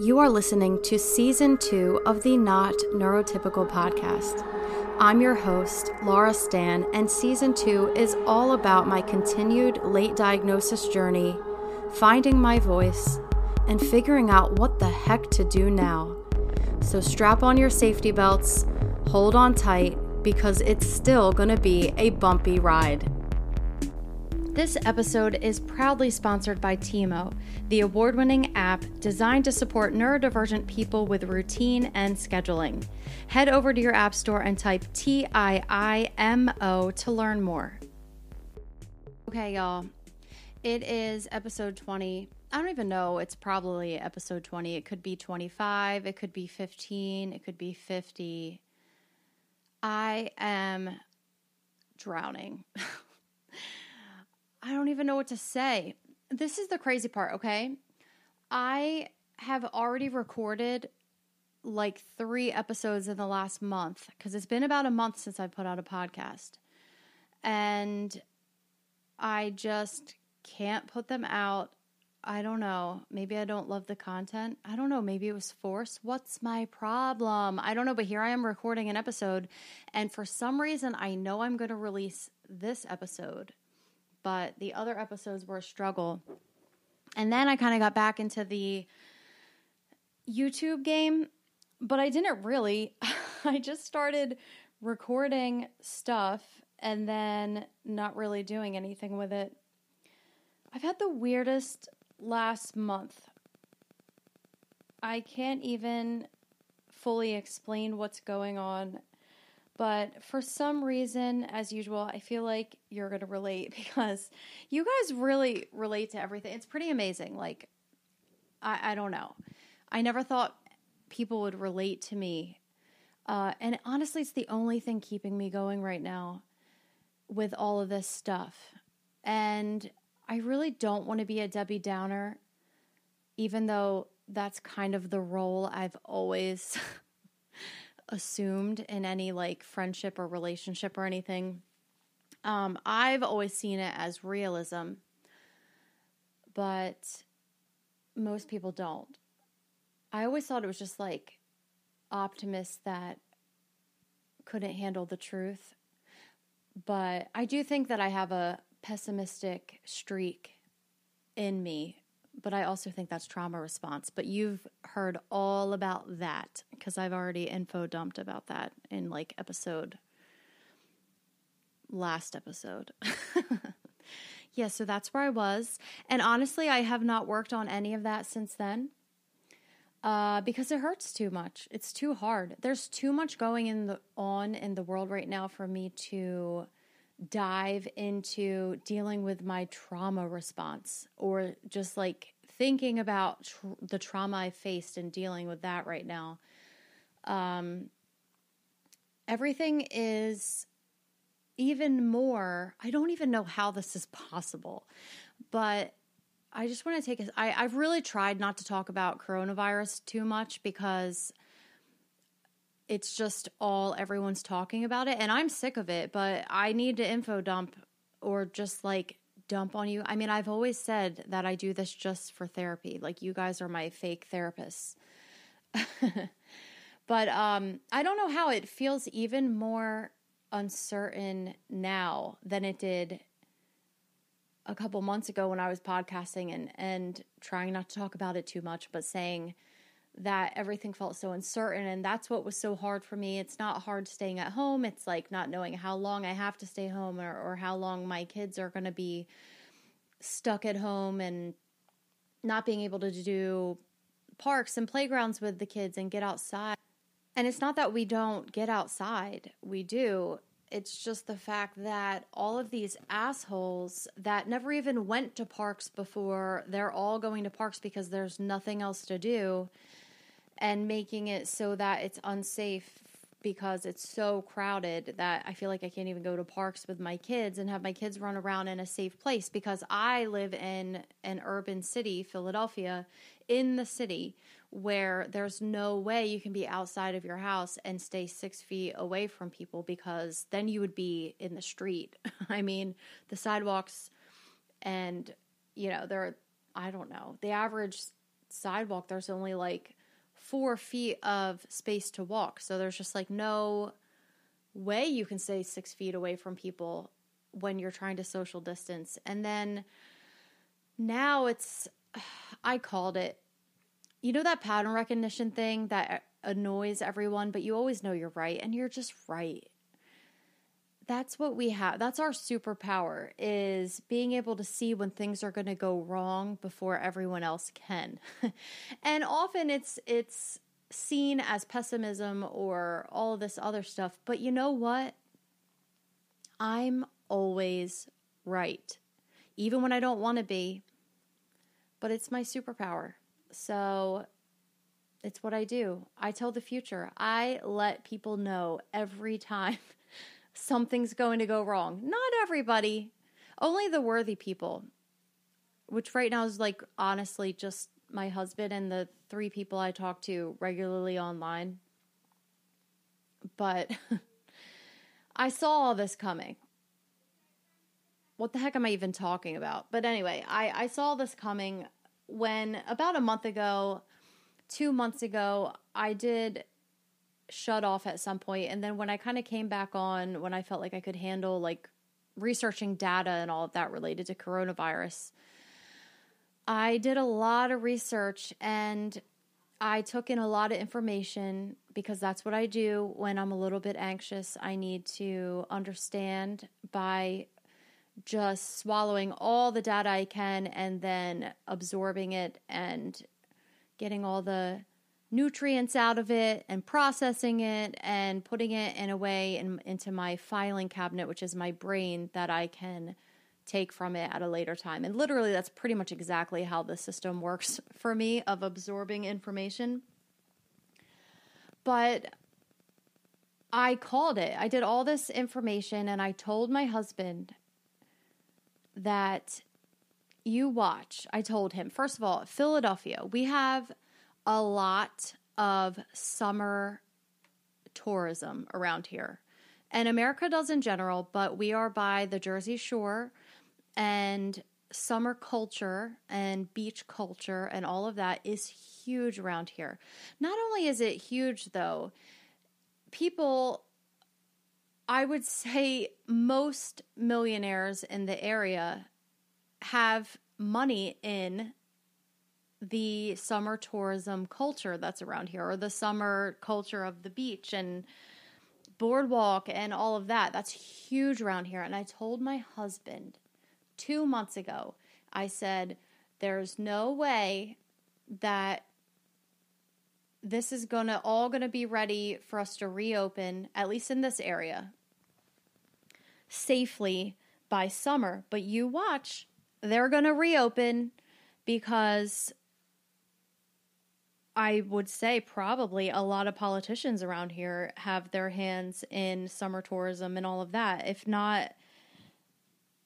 You are listening to season two of the Not Neurotypical podcast. I'm your host, Laura Stan, and season two is all about my continued late diagnosis journey, finding my voice, and figuring out what the heck to do now. So strap on your safety belts, hold on tight, because it's still going to be a bumpy ride. This episode is proudly sponsored by Tiimo, the award winning app designed to support neurodivergent people with routine and scheduling. Head over to your App Store and type T I I M O to learn more. Okay, y'all. It is episode 20. I don't even know. It's probably episode 20. It could be 25. It could be 15. It could be 50. I am drowning. I don't even know what to say. This is the crazy part, okay? I have already recorded like three episodes in the last month because it's been about a month since I put out a podcast. And I just can't put them out. I don't know. Maybe I don't love the content. I don't know. Maybe it was forced. What's my problem? I don't know. But here I am recording an episode. And for some reason, I know I'm going to release this episode but the other episodes were a struggle. And then I kind of got back into the YouTube game, but I didn't really. I just started recording stuff and then not really doing anything with it. I've had the weirdest last month. I can't even fully explain what's going on but for some reason, as usual, I feel like you're going to relate because you guys really relate to everything. It's pretty amazing. Like, I, I don't know. I never thought people would relate to me. Uh, and honestly, it's the only thing keeping me going right now with all of this stuff. And I really don't want to be a Debbie Downer, even though that's kind of the role I've always assumed in any like friendship or relationship or anything. Um, I've always seen it as realism, but most people don't. I always thought it was just like optimists that couldn't handle the truth. But I do think that I have a pessimistic streak in me but I also think that's trauma response. But you've heard all about that because I've already info dumped about that in like episode last episode. yeah, so that's where I was. And honestly, I have not worked on any of that since then. Uh, because it hurts too much. It's too hard. There's too much going in the on in the world right now for me to dive into dealing with my trauma response or just like thinking about tr- the trauma I faced and dealing with that right now. Um, everything is even more. I don't even know how this is possible, but I just want to take a. I, I've really tried not to talk about coronavirus too much because it's just all everyone's talking about it and I'm sick of it, but I need to info dump or just like dump on you. I mean, I've always said that I do this just for therapy. Like you guys are my fake therapists. but um I don't know how it feels even more uncertain now than it did a couple months ago when I was podcasting and and trying not to talk about it too much but saying that everything felt so uncertain and that's what was so hard for me. It's not hard staying at home. It's like not knowing how long i have to stay home or, or how long my kids are going to be stuck at home and not being able to do parks and playgrounds with the kids and get outside. And it's not that we don't get outside we do. It's just the fact that all of these assholes that never even went to parks before they're all going to parks because there's nothing else to do and making it so that it's unsafe because it's so crowded that I feel like I can't even go to parks with my kids and have my kids run around in a safe place because I live in an urban city, Philadelphia, in the city where there's no way you can be outside of your house and stay six feet away from people because then you would be in the street. I mean, the sidewalks and, you know, they're, I don't know, the average sidewalk, there's only like four feet of space to walk. So there's just like no way you can stay six feet away from people when you're trying to social distance. And then now it's, I called it, you know, that pattern recognition thing that annoys everyone, but you always know you're right and you're just right. That's what we have. That's our superpower is being able to see when things are going to go wrong before everyone else can. and often it's it's seen as pessimism or all this other stuff, but you know what? I'm always right. Even when I don't want to be, but it's my superpower. So it's what I do. I tell the future. I let people know every time something's going to go wrong. Not everybody, only the worthy people, which right now is like honestly just my husband and the three people I talk to regularly online. But I saw all this coming. What the heck am I even talking about? But anyway, I, I saw this coming when about a month ago, two months ago, I did shut off at some point and then when i kind of came back on when i felt like i could handle like researching data and all of that related to coronavirus i did a lot of research and i took in a lot of information because that's what i do. When i'm a little bit anxious i need to understand by just swallowing all the data i can and then absorbing it and getting all the nutrients out of it and processing it and putting it in a way in, into my filing cabinet, which is my brain, that I can take from it at a later time. And literally, that's pretty much exactly how the system works for me of absorbing information. But I called it. I did all this information and I told my husband that you watch. I told him, first of all, Philadelphia, we have a lot of summer tourism around here. And America does in general, but we are by the Jersey Shore and summer culture and beach culture and all of that is huge around here. Not only is it huge though, people I would say most millionaires in the area have money in the summer tourism culture that's around here or the summer culture of the beach and boardwalk and all of that. That's huge around here. And I told my husband two months ago, I said, there's no way that this is gonna all gonna be ready for us to reopen, at least in this area, safely by summer. But you watch, they're gonna reopen because I would say probably a lot of politicians around here have their hands in summer tourism and all of that. If not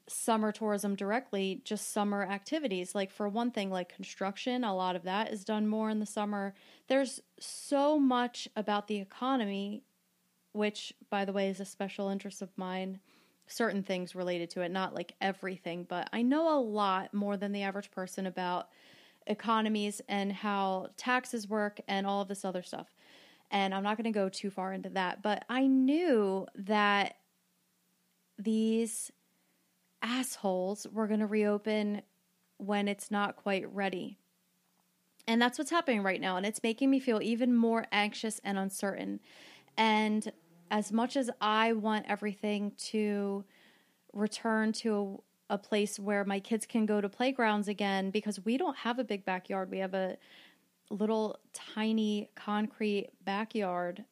summer tourism directly, just summer activities. Like, for one thing, like construction, a lot of that is done more in the summer. There's so much about the economy, which, by the way, is a special interest of mine. Certain things related to it, not like everything, but I know a lot more than the average person about economies and how taxes work and all of this other stuff. And I'm not going to go too far into that, but I knew that these assholes were going to reopen when it's not quite ready. And that's what's happening right now. And it's making me feel even more anxious and uncertain. And as much as I want everything to return to a place where my kids can go to playgrounds again because we don't have a big backyard. We have a little tiny concrete backyard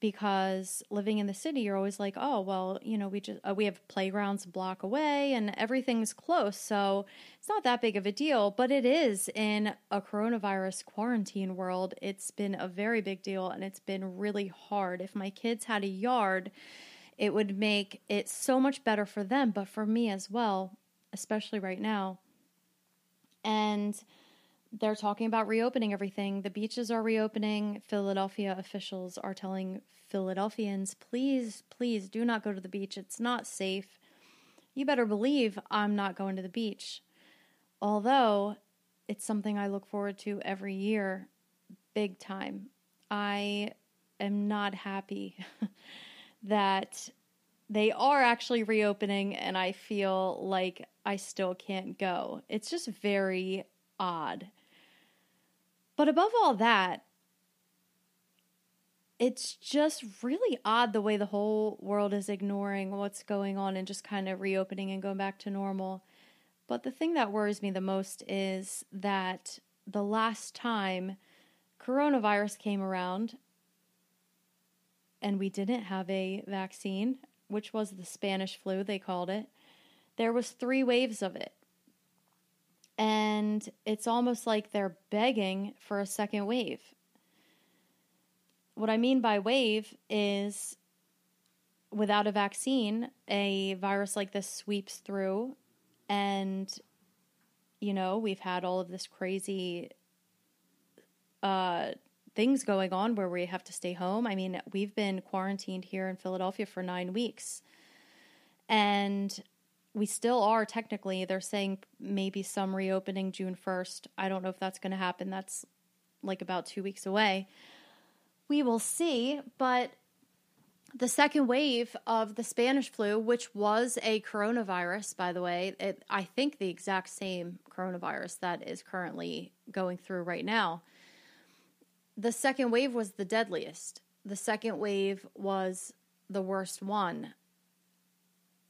because living in the city you're always like oh well you know we just uh, we have playgrounds a block away and everything's close. So it's not that big of a deal but it is in a coronavirus quarantine world. It's been a very big deal and it's been really hard. If my kids had a yard it would make it so much better for them, but for me as well, especially right now. And they're talking about reopening everything. The beaches are reopening. Philadelphia officials are telling Philadelphians, please, please do not go to the beach. It's not safe. You better believe I'm not going to the beach. Although it's something I look forward to every year, big time. I am not happy that they are actually reopening and I feel like I still can't go. It's just very odd. But above all that, it's just really odd the way the whole world is ignoring what's going on and just kind of reopening and going back to normal. But the thing that worries me the most is that the last time coronavirus came around and we didn't have a vaccine, which was the Spanish flu, they called it, there was three waves of it. And it's almost like they're begging for a second wave what I mean by wave is without a vaccine, a virus like this sweeps through, and you know, we've had all of this crazy uh, things going on where we have to stay home. I mean, we've been quarantined here in Philadelphia for nine weeks, and we still are technically. They're saying maybe some reopening June 1st. I don't know if that's going to happen. That's like about two weeks away we will see. But the second wave of the Spanish flu, which was a coronavirus, by the way, it, I think the exact same coronavirus that is currently going through right now. The second wave was the deadliest. The second wave was the worst one.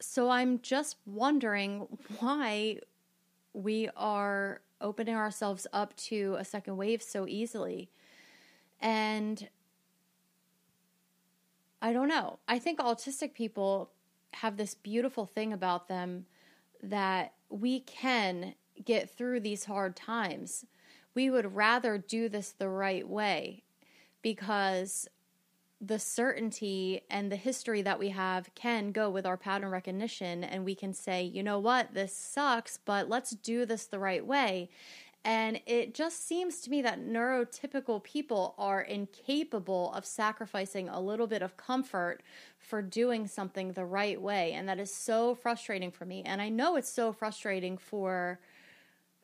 So I'm just wondering why we are opening ourselves up to a second wave so easily. And I don't know. I think autistic people have this beautiful thing about them that we can get through these hard times. We would rather do this the right way because the certainty and the history that we have can go with our pattern recognition and we can say, you know what, this sucks, but let's do this the right way. And it just seems to me that neurotypical people are incapable of sacrificing a little bit of comfort for doing something the right way. And that is so frustrating for me. And I know it's so frustrating for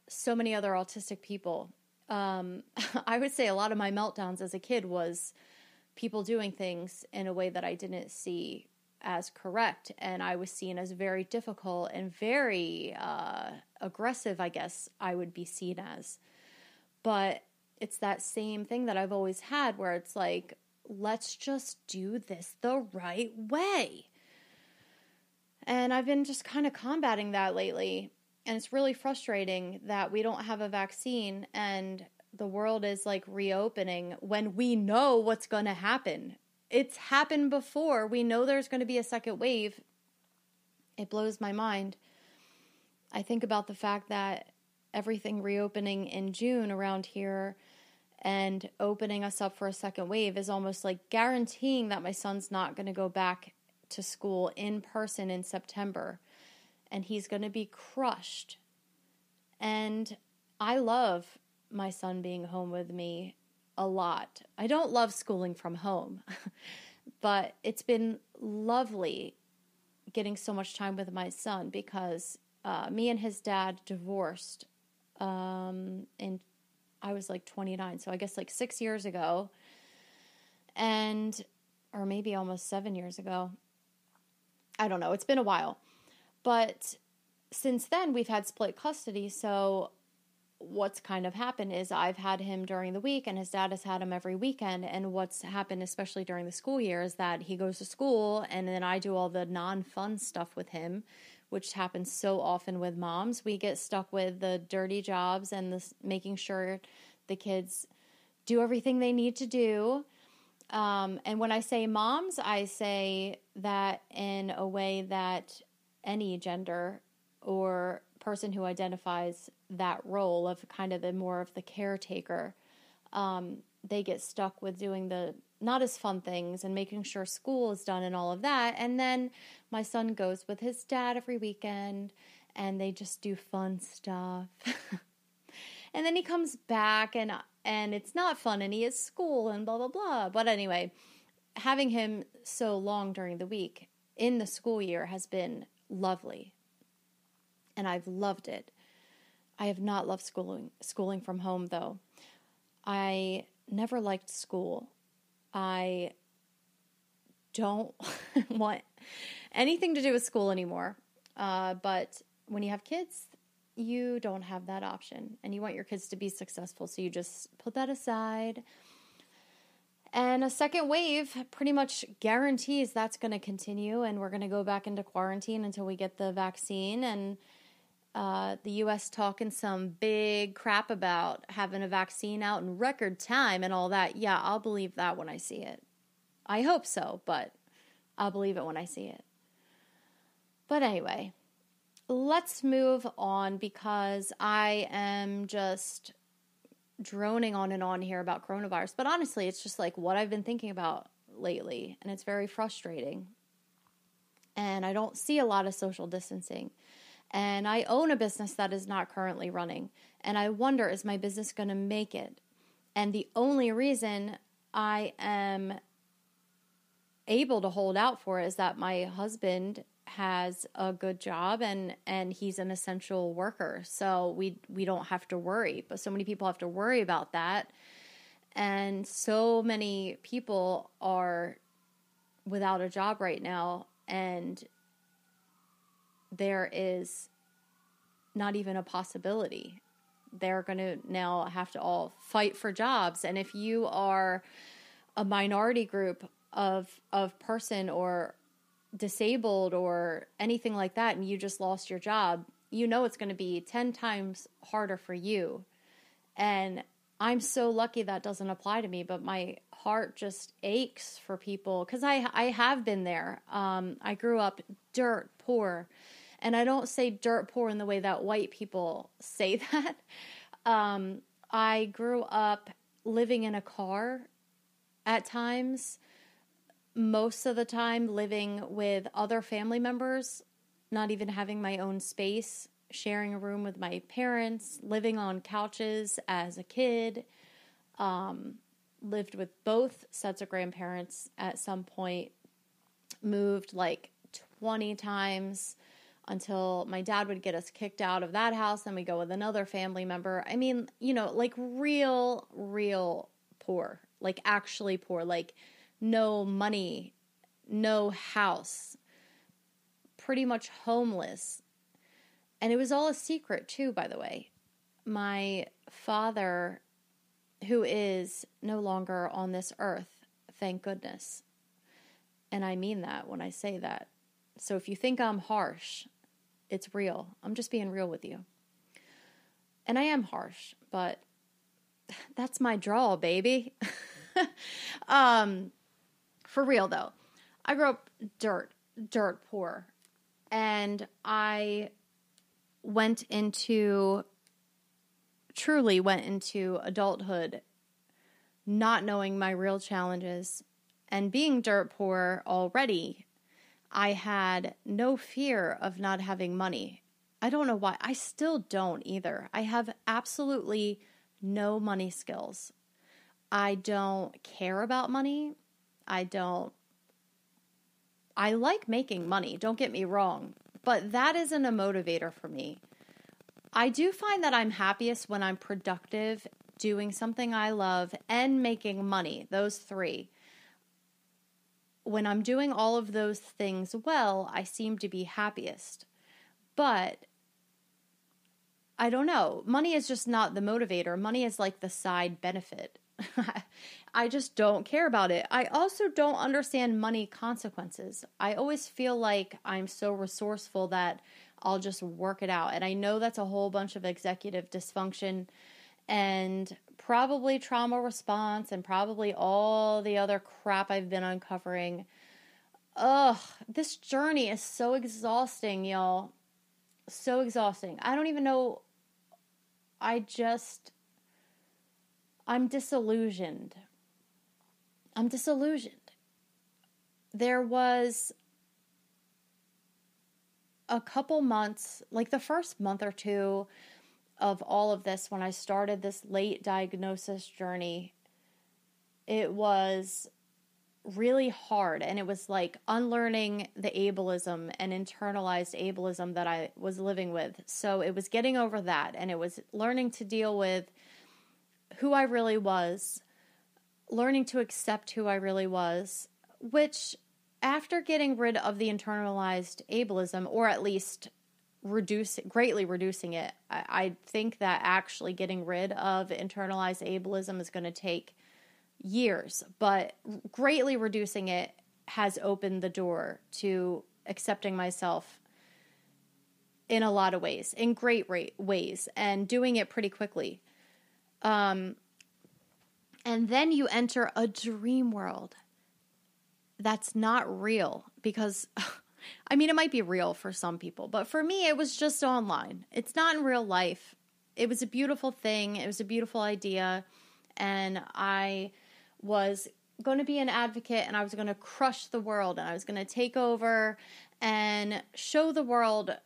so many other autistic people. Um, I would say a lot of my meltdowns as a kid was people doing things in a way that I didn't see as correct, and I was seen as very difficult and very uh, aggressive, I guess I would be seen as. But it's that same thing that I've always had where it's like, let's just do this the right way. And I've been just kind of combating that lately. And it's really frustrating that we don't have a vaccine and the world is like reopening when we know what's going to happen it's happened before. We know there's going to be a second wave. It blows my mind. I think about the fact that everything reopening in June around here and opening us up for a second wave is almost like guaranteeing that my son's not going to go back to school in person in September and he's going to be crushed. And I love my son being home with me a lot. I don't love schooling from home, but it's been lovely getting so much time with my son because uh, me and his dad divorced um, and I was like 29, so I guess like six years ago, and or maybe almost seven years ago. I don't know. It's been a while, but since then we've had split custody, so what's kind of happened is I've had him during the week and his dad has had him every weekend. And what's happened, especially during the school year, is that he goes to school and then I do all the non fun stuff with him, which happens so often with moms. We get stuck with the dirty jobs and the, making sure the kids do everything they need to do. Um, and when I say moms, I say that in a way that any gender or person who identifies that role of kind of the more of the caretaker, um, they get stuck with doing the not as fun things and making sure school is done and all of that. And then my son goes with his dad every weekend and they just do fun stuff. and then he comes back and and it's not fun and he has school and blah blah blah. But anyway, having him so long during the week in the school year has been lovely and I've loved it. I have not loved schooling schooling from home though. I never liked school. I don't want anything to do with school anymore. Uh, but when you have kids, you don't have that option and you want your kids to be successful. So you just put that aside. And a second wave pretty much guarantees that's going to continue, and we're going to go back into quarantine until we get the vaccine. And uh, the US talking some big crap about having a vaccine out in record time and all that. Yeah, I'll believe that when I see it. I hope so, but I'll believe it when I see it. But anyway, let's move on because I am just droning on and on here about coronavirus. But honestly, it's just like what I've been thinking about lately, and it's very frustrating. And I don't see a lot of social distancing. And I own a business that is not currently running. And I wonder, is my business going to make it? And the only reason I am able to hold out for is that my husband has a good job and and he's an essential worker. So we we don't have to worry but so many people have to worry about that. And so many people are without a job right now and there is not even a possibility. They're going to now have to all fight for jobs. And if you are a minority group of of person or disabled or anything like that and you just lost your job, you know it's going to be 10 times harder for you. And I'm so lucky that doesn't apply to me, but my heart just aches for people because I I have been there. Um, I grew up dirt poor, and I don't say dirt poor in the way that white people say that. Um, I grew up living in a car at times most of the time living with other family members, not even having my own space, sharing a room with my parents, living on couches as a kid, um, lived with both sets of grandparents at some point, moved like 20 times until my dad would get us kicked out of that house. and we go with another family member. I mean, you know, like real, real poor, like actually poor, like no money, no house, pretty much homeless. And it was all a secret, too, by the way. My father, who is no longer on this earth, thank goodness. And I mean that when I say that. So if you think I'm harsh, it's real. I'm just being real with you. And I am harsh, but that's my draw, baby. um, for real though, I grew up dirt, dirt poor. And I went into, truly went into adulthood not knowing my real challenges. And being dirt poor already, I had no fear of not having money. I don't know why. I still don't either. I have absolutely no money skills. I don't care about money. I don't. I like making money, don't get me wrong, but that isn't a motivator for me. I do find that I'm happiest when I'm productive, doing something I love, and making money. Those three. When I'm doing all of those things well, I seem to be happiest. But I don't know. Money is just not the motivator. Money is like the side benefit. I just don't care about it. I also don't understand money consequences. I always feel like I'm so resourceful that I'll just work it out. And I know that's a whole bunch of executive dysfunction and probably trauma response and probably all the other crap I've been uncovering. Ugh, this journey is so exhausting, y'all. So exhausting. I don't even know. I just I'm disillusioned. I'm disillusioned. There was a couple months, like the first month or two of all of this, when I started this late diagnosis journey, it was really hard and it was like unlearning the ableism and internalized ableism that I was living with. So it was getting over that and it was learning to deal with who I really was, learning to accept who I really was, which after getting rid of the internalized ableism or at least reduce greatly reducing it, I, I think that actually getting rid of internalized ableism is going to take years, but greatly reducing it has opened the door to accepting myself in a lot of ways, in great ways, and doing it pretty quickly. Um, and then you enter a dream world that's not real because, I mean, it might be real for some people, but for me, it was just online. It's not in real life. It was a beautiful thing, it was a beautiful idea, and I was going to be an advocate and I was going to crush the world and I was going to take over and show the world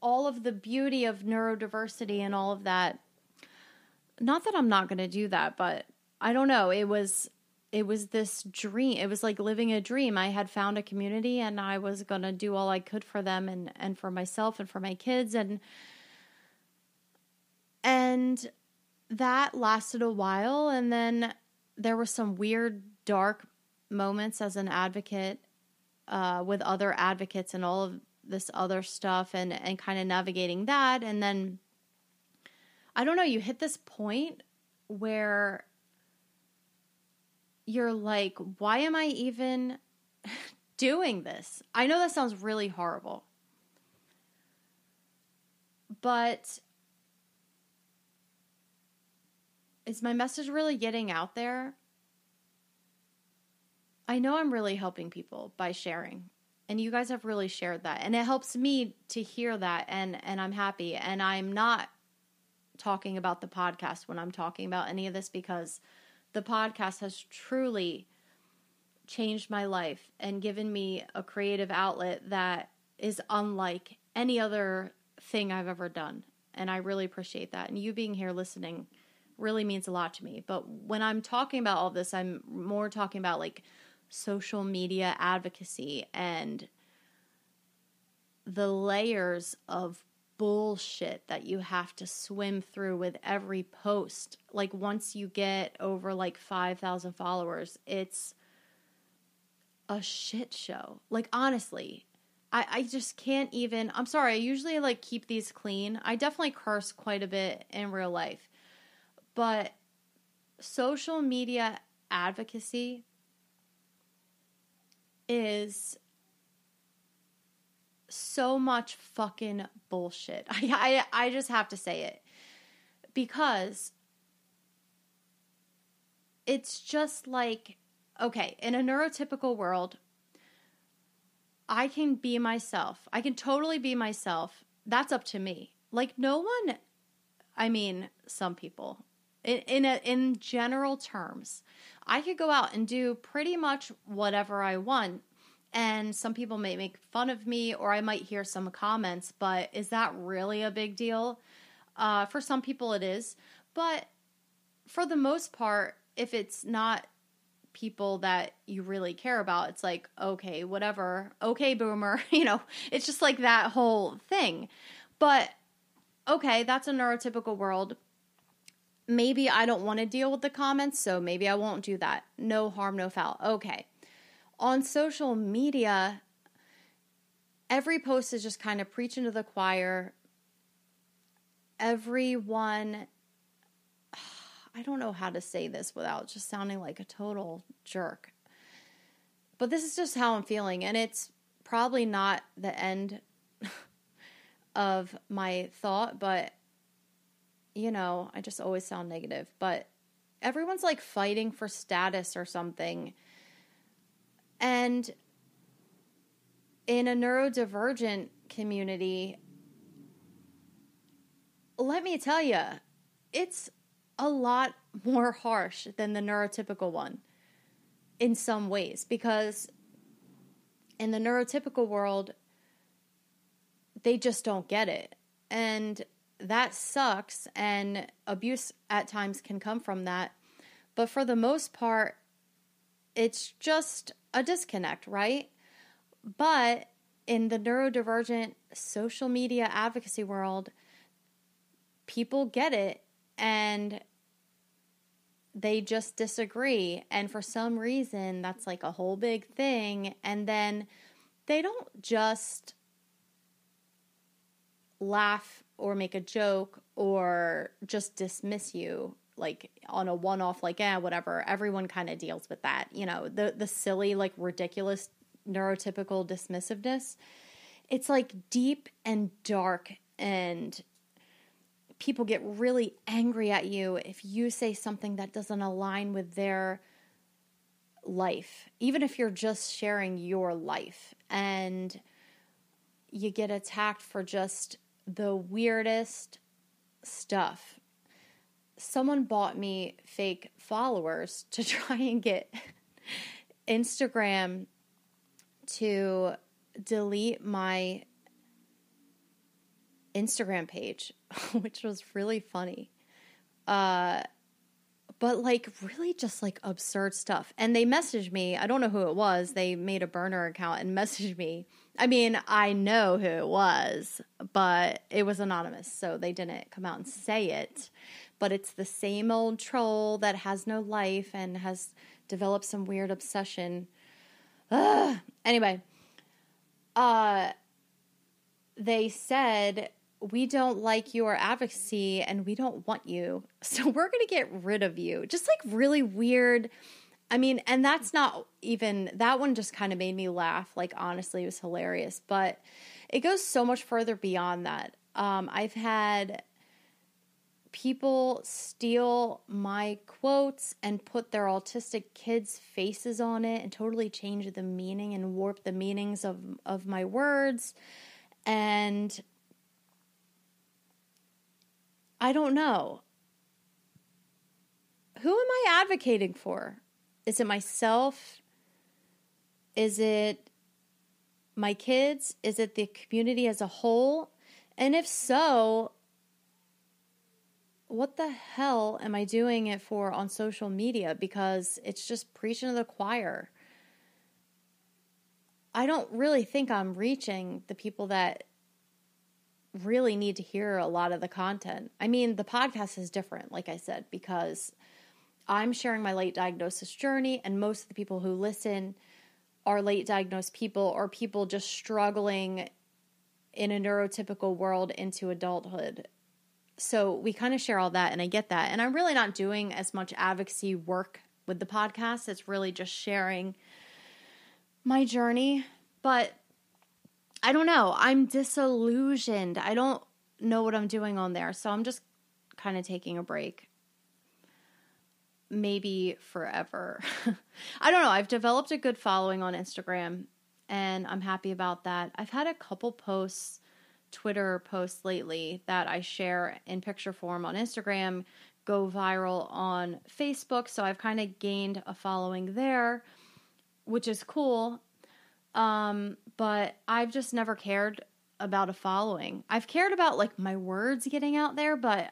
all of the beauty of neurodiversity and all of that. Not that I'm not going to do that, but I don't know. It was it was this dream. It was like living a dream. I had found a community and I was going to do all I could for them and and for myself and for my kids and and that lasted a while and then there were some weird, dark moments as an advocate uh, with other advocates and all of this other stuff and, and kind of navigating that. And then, I don't know, you hit this point where you're like, why am I even doing this? I know that sounds really horrible. But is my message really getting out there? I know I'm really helping people by sharing. And you guys have really shared that. And it helps me to hear that and and I'm happy and I'm not talking about the podcast when I'm talking about any of this because the podcast has truly changed my life and given me a creative outlet that is unlike any other thing I've ever done. And I really appreciate that. And you being here listening really means a lot to me. But when I'm talking about all this, I'm more talking about like social media advocacy and the layers of bullshit that you have to swim through with every post. Like once you get over like 5,000 followers, it's a shit show. Like honestly, I, I just can't even I'm sorry, I usually like keep these clean. I definitely curse quite a bit in real life. But social media advocacy is so much fucking bullshit. I, I I just have to say it because it's just like okay, in a neurotypical world, I can be myself. I can totally be myself. That's up to me. Like no one I mean, some people in in, a, in general terms, I could go out and do pretty much whatever I want. And some people may make fun of me, or I might hear some comments, but is that really a big deal? Uh, for some people, it is. But for the most part, if it's not people that you really care about, it's like, okay, whatever. Okay, boomer. You know, it's just like that whole thing. But okay, that's a neurotypical world maybe I don't want to deal with the comments, so maybe I won't do that. No harm, no foul. Okay. On social media, every post is just kind of preaching to the choir. Everyone, I don't know how to say this without just sounding like a total jerk. But this is just how I'm feeling, and it's probably not the end of my thought, but you know, I just always sound negative, but everyone's like fighting for status or something. And in a neurodivergent community, let me tell you, it's a lot more harsh than the neurotypical one in some ways because in the neurotypical world, they just don't get it. And that sucks and abuse at times can come from that. But for the most part, it's just a disconnect, right? But in the neurodivergent social media advocacy world, people get it and they just disagree. And for some reason, that's like a whole big thing. And then they don't just laugh or make a joke or just dismiss you like on a one off like yeah, whatever everyone kind of deals with that you know the the silly like ridiculous neurotypical dismissiveness it's like deep and dark and people get really angry at you if you say something that doesn't align with their life even if you're just sharing your life and you get attacked for just the weirdest stuff someone bought me fake followers to try and get Instagram to delete my Instagram page, which was really funny. Uh, but like really just like absurd stuff. And they messaged me. I don't know who it was. They made a burner account and messaged me. I mean, I know who it was, but it was anonymous, so they didn't come out and say it but it's the same old troll that has no life and has developed some weird obsession. Ugh. Anyway, uh, they said, We don't like your advocacy and we don't want you. So we're going to get rid of you. Just like really weird. I mean, and that's not even, that one just kind of made me laugh. Like, honestly, it was hilarious. But it goes so much further beyond that. Um, I've had people steal my quotes and put their autistic kids' faces on it and totally change the meaning and warp the meanings of, of my words. And I don't know. Who am I advocating for? Is it myself? Is it my kids? Is it the community as a whole? And if so, what the hell am I doing it for on social media? Because it's just preaching to the choir. I don't really think I'm reaching the people that really need to hear a lot of the content. I mean, the podcast is different, like I said, because I'm sharing my late diagnosis journey, and most of the people who listen are late diagnosed people or people just struggling in a neurotypical world into adulthood so we kind of share all that and I get that. And I'm really not doing as much advocacy work with the podcast. It's really just sharing my journey. But I don't know. I'm disillusioned. I don't know what I'm doing on there. So I'm just kind of taking a break. Maybe forever. I don't know. I've developed a good following on Instagram and I'm happy about that. I've had a couple posts Twitter posts lately that I share in picture form on Instagram go viral on Facebook. So I've kind of gained a following there, which is cool. Um, but I've just never cared about a following. I've cared about like my words getting out there, but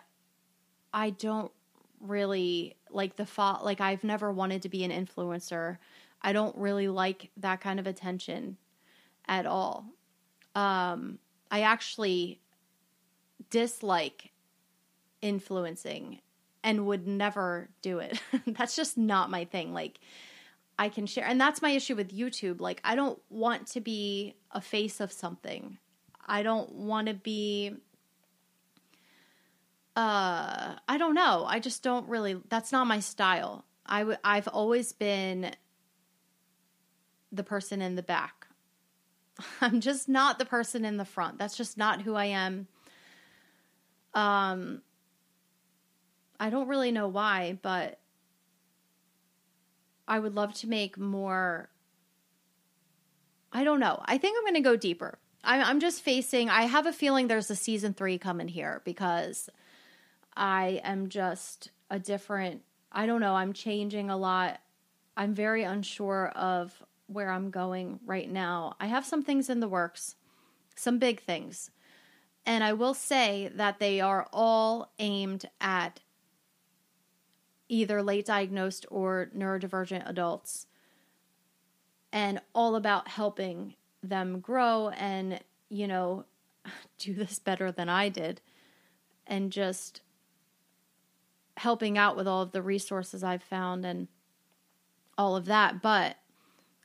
I don't really like the fo- like I've never wanted to be an influencer. I don't really like that kind of attention at all. Um I actually dislike influencing and would never do it. that's just not my thing. Like, I can share, and that's my issue with YouTube. Like, I don't want to be a face of something. I don't want to be uh I don't know. I just don't really that's not my style. I w- I've always been the person in the back. I'm just not the person in the front. That's just not who I am. Um I don't really know why, but I would love to make more I don't know. I think I'm going to go deeper. I'm, I'm just facing, I have a feeling there's a season three coming here because I am just a different, I don't know, I'm changing a lot. I'm very unsure of where I'm going right now. I have some things in the works, some big things. And I will say that they are all aimed at either late diagnosed or neurodivergent adults and all about helping them grow and, you know, do this better than I did and just helping out with all of the resources I've found and all of that. But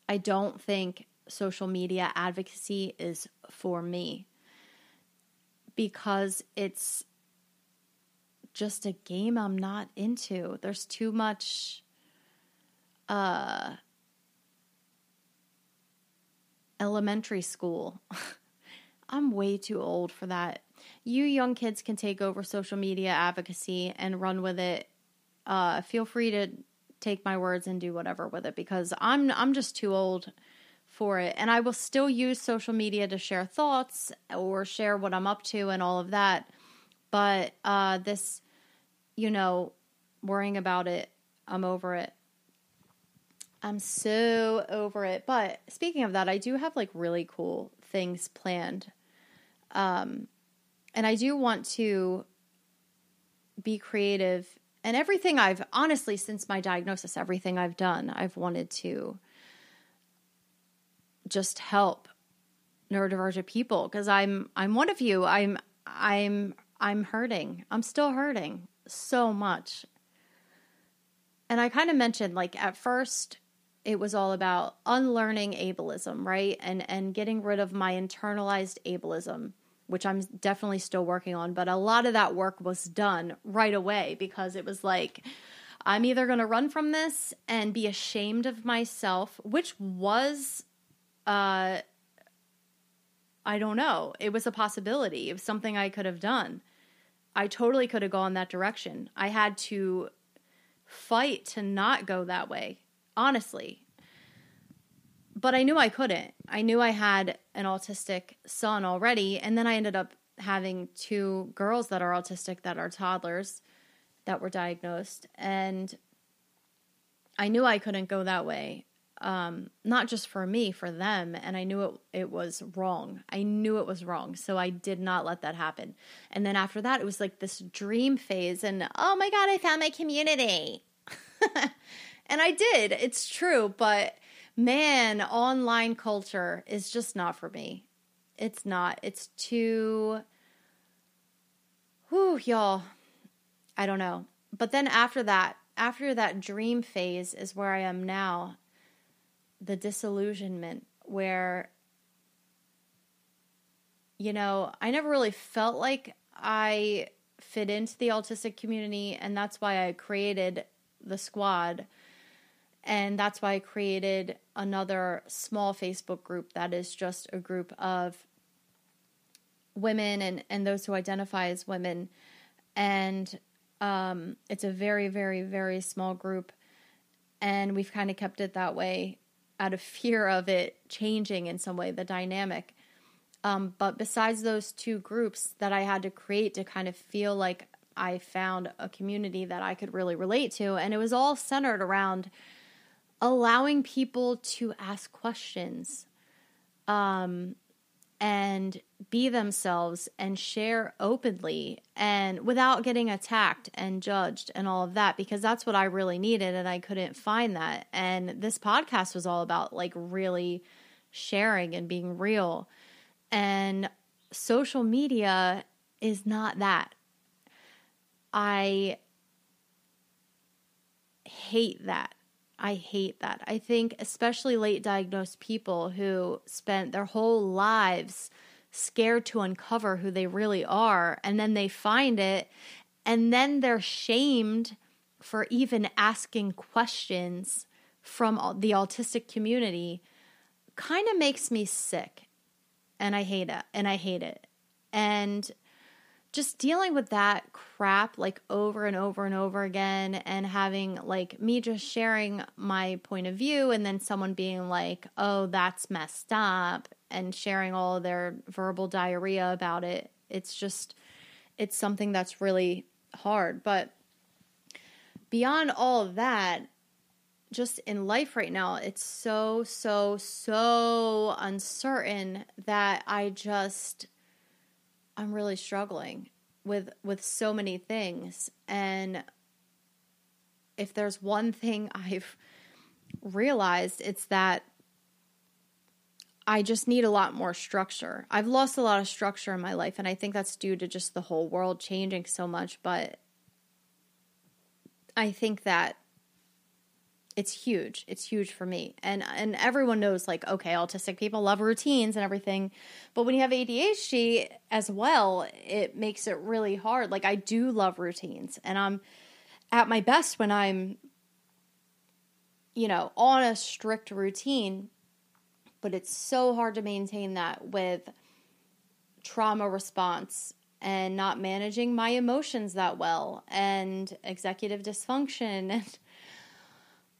I don't think social media advocacy is for me because it's just a game I'm not into. There's too much uh elementary school. I'm way too old for that. You young kids can take over social media advocacy and run with it. Uh, feel free to take my words and do whatever with it because I'm I'm just too old for it. And I will still use social media to share thoughts or share what I'm up to and all of that. But uh, this, you know, worrying about it, I'm over it. I'm so over it. But speaking of that, I do have like really cool things planned. Um, and I do want to be creative. And everything I've honestly, since my diagnosis, everything I've done, I've wanted to just help neurodivergent people because I'm I'm one of you. I'm I'm I'm hurting. I'm still hurting so much. And I kind of mentioned like at first it was all about unlearning ableism, right? And and getting rid of my internalized ableism, which I'm definitely still working on, but a lot of that work was done right away because it was like I'm either going to run from this and be ashamed of myself, which was uh, I don't know. It was a possibility. It was something I could have done. I totally could have gone that direction. I had to fight to not go that way, honestly. But I knew I couldn't. I knew I had an autistic son already. And then I ended up having two girls that are autistic that are toddlers that were diagnosed. And I knew I couldn't go that way um, not just for me, for them. And I knew it, it was wrong. I knew it was wrong. So I did not let that happen. And then after that, it was like this dream phase. And oh my God, I found my community. and I did. It's true. But man, online culture is just not for me. It's not. It's too. Whew, y'all. I don't know. But then after that, after that dream phase is where I am now the disillusionment where you know, I never really felt like I fit into the autistic community, and that's why I created the squad. And that's why I created another small Facebook group that is just a group of women and, and those who identify as women. And um, it's a very, very, very small group. And we've kind of kept it that way out of fear of it changing in some way, the dynamic. Um, but besides those two groups that I had to create to kind of feel like I found a community that I could really relate to, and it was all centered around allowing people to ask questions. Um, and be themselves and share openly and without getting attacked and judged and all of that because that's what I really needed and I couldn't find that. And this podcast was all about like really sharing and being real. And social media is not that. I hate that. I hate that. I think, especially late diagnosed people who spent their whole lives scared to uncover who they really are, and then they find it, and then they're shamed for even asking questions from the autistic community, kind of makes me sick. And I hate it. And I hate it. And just dealing with that crap like over and over and over again and having like me just sharing my point of view and then someone being like, "Oh, that's messed up," and sharing all their verbal diarrhea about it. It's just it's something that's really hard, but beyond all of that, just in life right now, it's so so so uncertain that I just I'm really struggling with with so many things and if there's one thing I've realized it's that I just need a lot more structure. I've lost a lot of structure in my life, and I think that's due to just the whole world changing so much. But I think that it's huge. It's huge for me. And and everyone knows like okay, autistic people love routines and everything. But when you have ADHD as well, it makes it really hard. Like I do love routines and I'm at my best when I'm you know, on a strict routine, but it's so hard to maintain that with trauma response and not managing my emotions that well and executive dysfunction and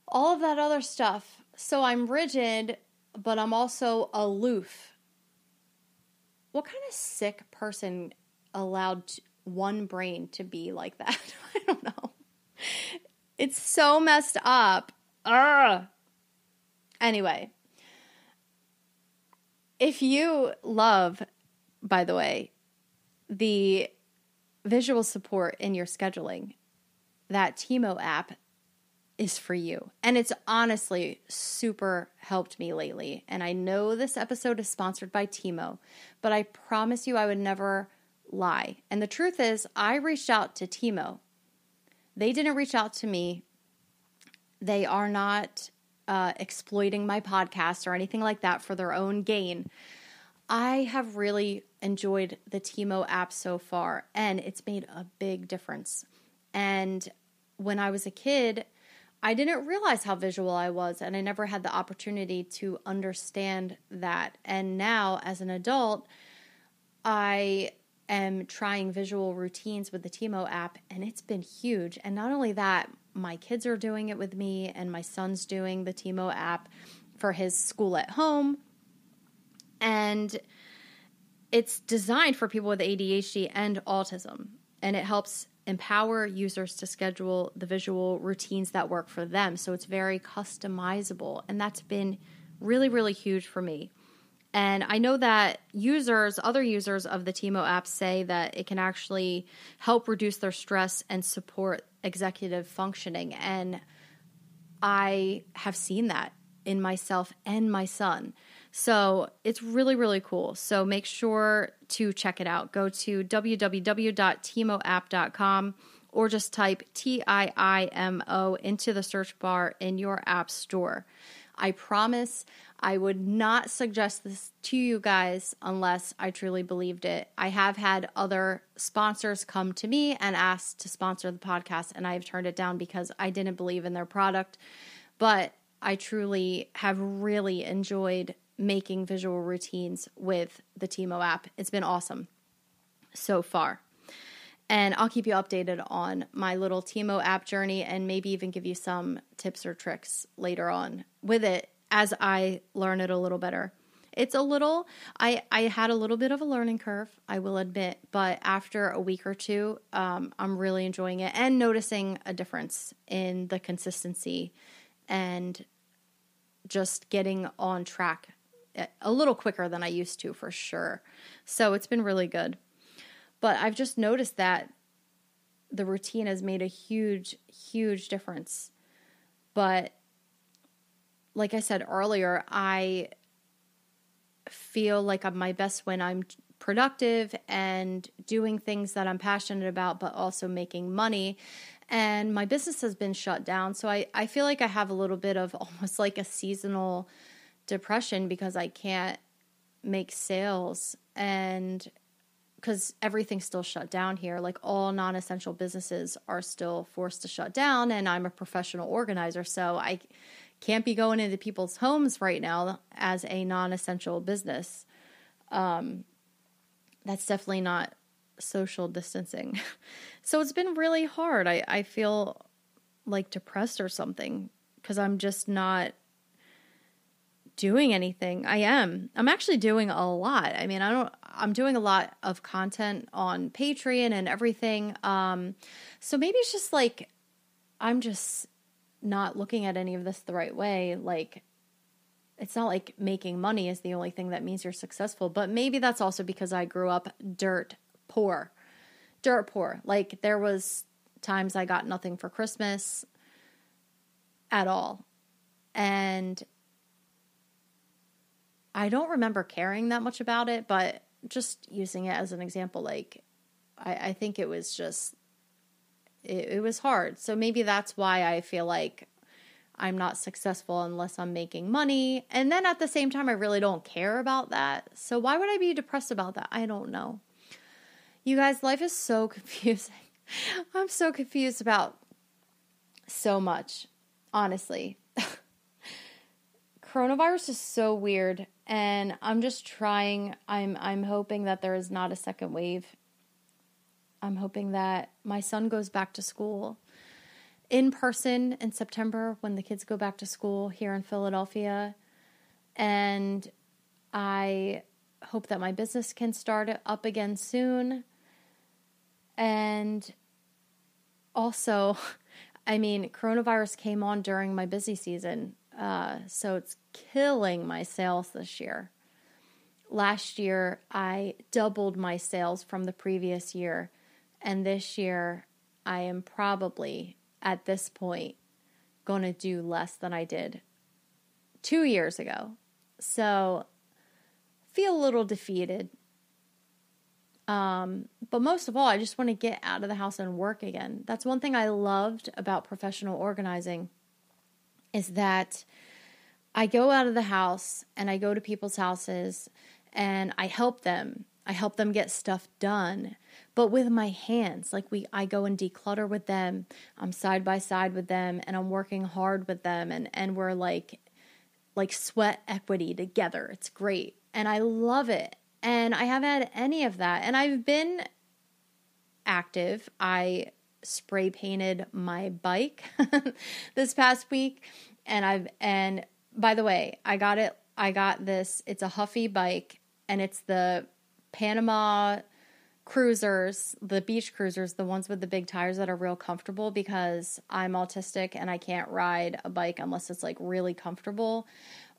all of that other stuff. So I'm rigid, but I'm also aloof. What kind of sick person allowed one brain to be like that? I don't know. It's so messed up. Ugh. Anyway, if you love, by the way, the visual support in your scheduling, that Tiimo app is for you. And it's honestly super helped me lately. And I know this episode is sponsored by Tiimo, but I promise you I would never lie. And the truth is, I reached out to Tiimo. They didn't reach out to me. They are not uh, exploiting my podcast or anything like that for their own gain. I have really enjoyed the Tiimo app so far, and it's made a big difference. And when I was a kid, I didn't realize how visual I was, and I never had the opportunity to understand that. And now, as an adult, I am trying visual routines with the Tiimo app, and it's been huge. And not only that, my kids are doing it with me, and my son's doing the Tiimo app for his school at home. And it's designed for people with ADHD and autism, and it helps empower users to schedule the visual routines that work for them. So it's very customizable. And that's been really, really huge for me. And I know that users, other users of the Tiimo app say that it can actually help reduce their stress and support executive functioning. And I have seen that in myself and my son. So it's really, really cool. So make sure to check it out. Go to www.tiimoapp.com or just type T I I M O into the search bar in your app store. I promise I would not suggest this to you guys unless I truly believed it. I have had other sponsors come to me and ask to sponsor the podcast, and I have turned it down because I didn't believe in their product. But I truly have really enjoyed making visual routines with the Tiimo app. It's been awesome so far. And I'll keep you updated on my little Tiimo app journey and maybe even give you some tips or tricks later on with it as I learn it a little better. It's a little I I had a little bit of a learning curve, I will admit, but after a week or two, um, I'm really enjoying it and noticing a difference in the consistency and just getting on track a little quicker than I used to for sure. So it's been really good. But I've just noticed that the routine has made a huge, huge difference. But like I said earlier, I feel like I'm my best when I'm productive and doing things that I'm passionate about, but also making money. And my business has been shut down. So I, I feel like I have a little bit of almost like a seasonal depression because I can't make sales and because everything's still shut down here. Like all non essential businesses are still forced to shut down, and I'm a professional organizer, so I can't be going into people's homes right now as a non essential business. Um, that's definitely not social distancing. so it's been really hard. I, I feel like depressed or something because I'm just not doing anything. I am. I'm actually doing a lot. I mean, I don't I'm doing a lot of content on Patreon and everything. Um so maybe it's just like I'm just not looking at any of this the right way. Like it's not like making money is the only thing that means you're successful, but maybe that's also because I grew up dirt poor. Dirt poor. Like there was times I got nothing for Christmas at all. And I don't remember caring that much about it, but just using it as an example, like I, I think it was just it, it was hard. So maybe that's why I feel like I'm not successful unless I'm making money. And then at the same time, I really don't care about that. So why would I be depressed about that? I don't know. You guys, life is so confusing. I'm so confused about so much, honestly. Coronavirus is so weird and I'm just trying I'm I'm hoping that there is not a second wave. I'm hoping that my son goes back to school in person in September when the kids go back to school here in Philadelphia. And I hope that my business can start up again soon. And also, I mean, coronavirus came on during my busy season. Uh, so it's killing my sales this year. Last year, I doubled my sales from the previous year. And this year, I am probably at this point going to do less than I did two years ago. So feel a little defeated. Um, but most of all, I just want to get out of the house and work again. That's one thing I loved about professional organizing is that I go out of the house and I go to people's houses and I help them. I help them get stuff done. But with my hands like we i go and declutter with them. I'm side by side with them and i'm working hard with them and and we're like like sweat equity together. It's great. And i love it. And i haven't had any of that. And i've been active. I spray painted my bike this past week and i've and by the way i got it i got this it's a huffy bike and it's the panama cruisers, the beach cruisers, the ones with the big tires that are real comfortable because I'm autistic and I can't ride a bike unless it's like really comfortable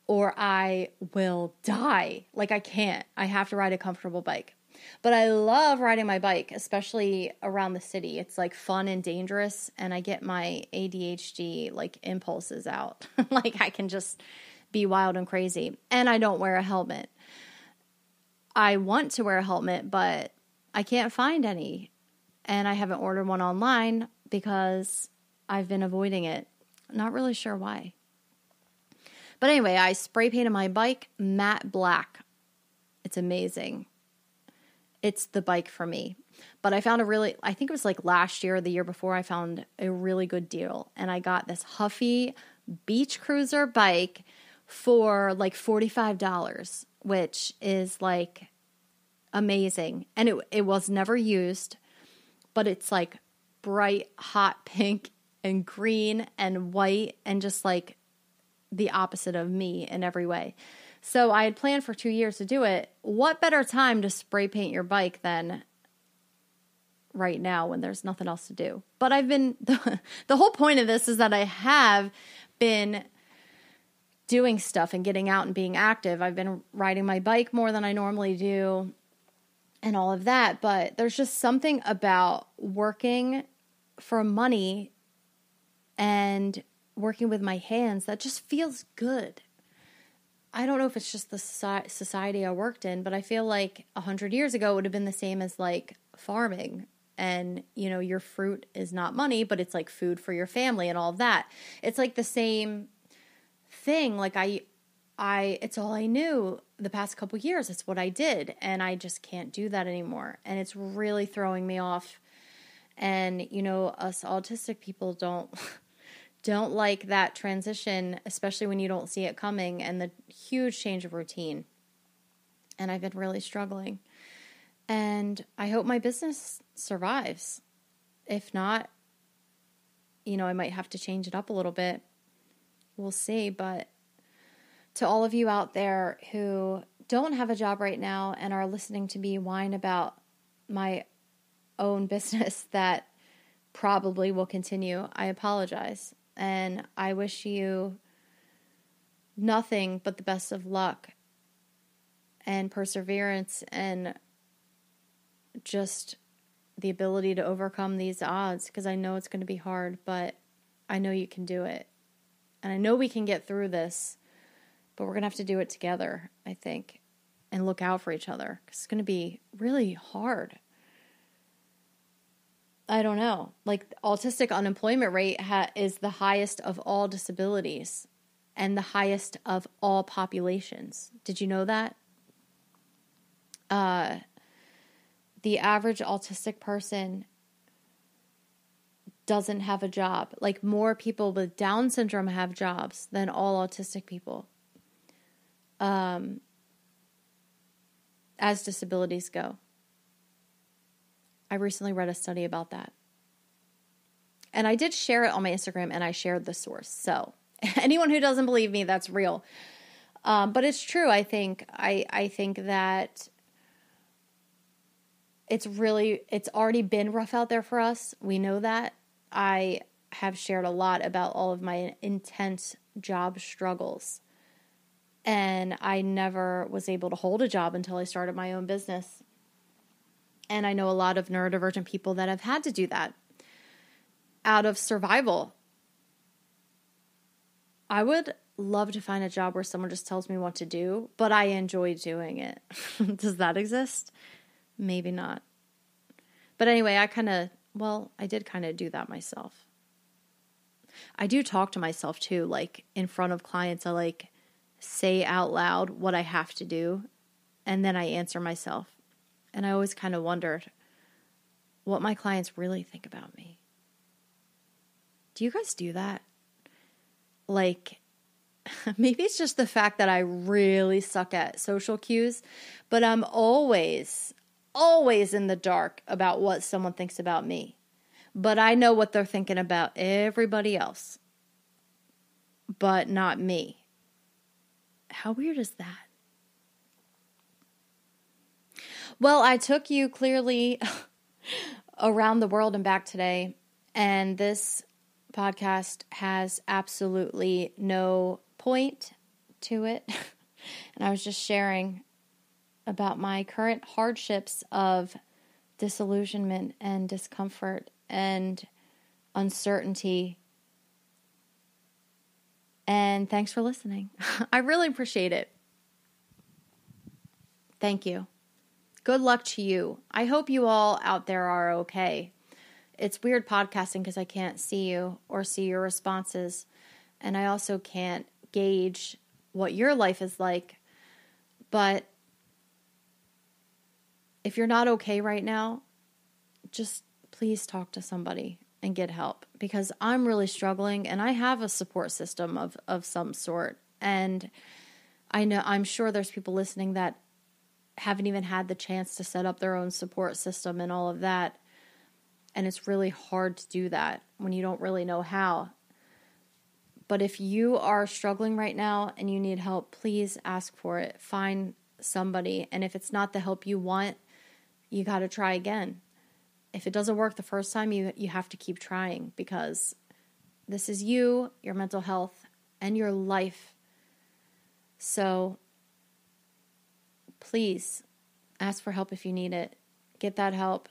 or I will die. Like I can't. I have to ride a comfortable bike. But I love riding my bike, especially around the city. It's like fun and dangerous and I get my ADHD like impulses out. like I can just be wild and crazy. And I don't wear a helmet. I want to wear a helmet, but I can't find any. And I haven't ordered one online because I've been avoiding it. Not really sure why. But anyway, I spray painted my bike matte black. It's amazing. It's the bike for me. But I found a really, I think it was like last year or the year before, I found a really good deal. And I got this Huffy beach cruiser bike for like $45, which is like amazing. And it it was never used, but it's like bright hot pink and green and white and just like the opposite of me in every way. So I had planned for 2 years to do it. What better time to spray paint your bike than right now when there's nothing else to do. But I've been the, the whole point of this is that I have been doing stuff and getting out and being active. I've been riding my bike more than I normally do and all of that. But there's just something about working for money and working with my hands that just feels good. I don't know if it's just the society I worked in, but I feel like a hundred years ago it would have been the same as like farming. And, you know, your fruit is not money, but it's like food for your family and all that. It's like the same thing. Like I, I, it's all I knew the past couple years. It's what I did, and I just can't do that anymore. And it's really throwing me off. And you know, us autistic people don't don't like that transition, especially when you don't see it coming and the huge change of routine. And I've been really struggling. And I hope my business survives. If not, you know, I might have to change it up a little bit. We'll see, but to all of you out there who don't have a job right now and are listening to me whine about my own business that probably will continue, I apologize. And I wish you nothing but the best of luck and perseverance and just the ability to overcome these odds because I know it's going to be hard, but I know you can do it. And I know we can get through this but we're going to have to do it together, I think, and look out for each other. because It's going to be really hard. I don't know. Like autistic unemployment rate ha- is the highest of all disabilities and the highest of all populations. Did you know that? Uh, the average autistic person doesn't have a job. Like more people with Down syndrome have jobs than all autistic people. Um, as disabilities go. I recently read a study about that. And I did share it on my Instagram and I shared the source. So anyone who doesn't believe me, that's real. Um, but it's true. I think I I think that it's really it's already been rough out there for us. We know that. I have shared a lot about all of my intense job struggles. And I never was able to hold a job until I started my own business. And I know a lot of neurodivergent people that have had to do that out of survival. I would love to find a job where someone just tells me what to do, but I enjoy doing it. Does that exist? Maybe not. But anyway, I kind of, well, I did kind of do that myself. I do talk to myself too, like in front of clients. I like say out loud what I have to do, and then I answer myself. And I always kind of wondered what my clients really think about me. Do you guys do that? Like, maybe it's just the fact that I really suck at social cues, but I'm always, always in the dark about what someone thinks about me. But I know what they're thinking about everybody else, but not me. How weird is that? Well, I took you clearly around the world and back today, and this podcast has absolutely no point to it. and I was just sharing about my current hardships of disillusionment and discomfort and uncertainty. And thanks for listening. I really appreciate it. Thank you. Good luck to you. I hope you all out there are okay. It's weird podcasting because I can't see you or see your responses. And I also can't gauge what your life is like. But if you're not okay right now, just please talk to somebody and get help because I'm really struggling and I have a support system of, of some sort. And I know I'm sure there's people listening that haven't even had the chance to set up their own support system and all of that. And it's really hard to do that when you don't really know how. But if you are struggling right now and you need help, please ask for it. Find somebody. And if it's not the help you want, you got to try again. If it doesn't work the first time, you, you have to keep trying because this is you, your mental health, and your life. So please ask for help if you need it. Get that help.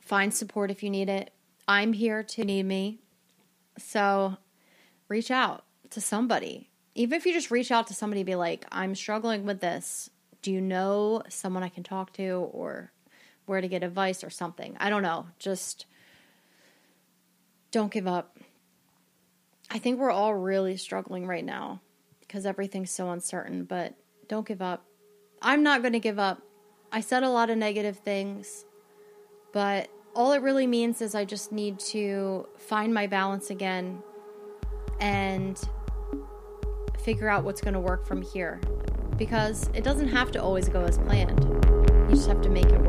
Find support if you need it. I'm here to need me. So reach out to somebody. Even if you just reach out to somebody, be like, I'm struggling with this. Do you know someone I can talk to or where to get advice or something? I don't know. Just don't give up. I think we're all really struggling right now because everything's so uncertain, but don't give up. I'm not going to give up. I said a lot of negative things, but all it really means is I just need to find my balance again and figure out what's going to work from here. Because it doesn't have to always go as planned. You just have to make it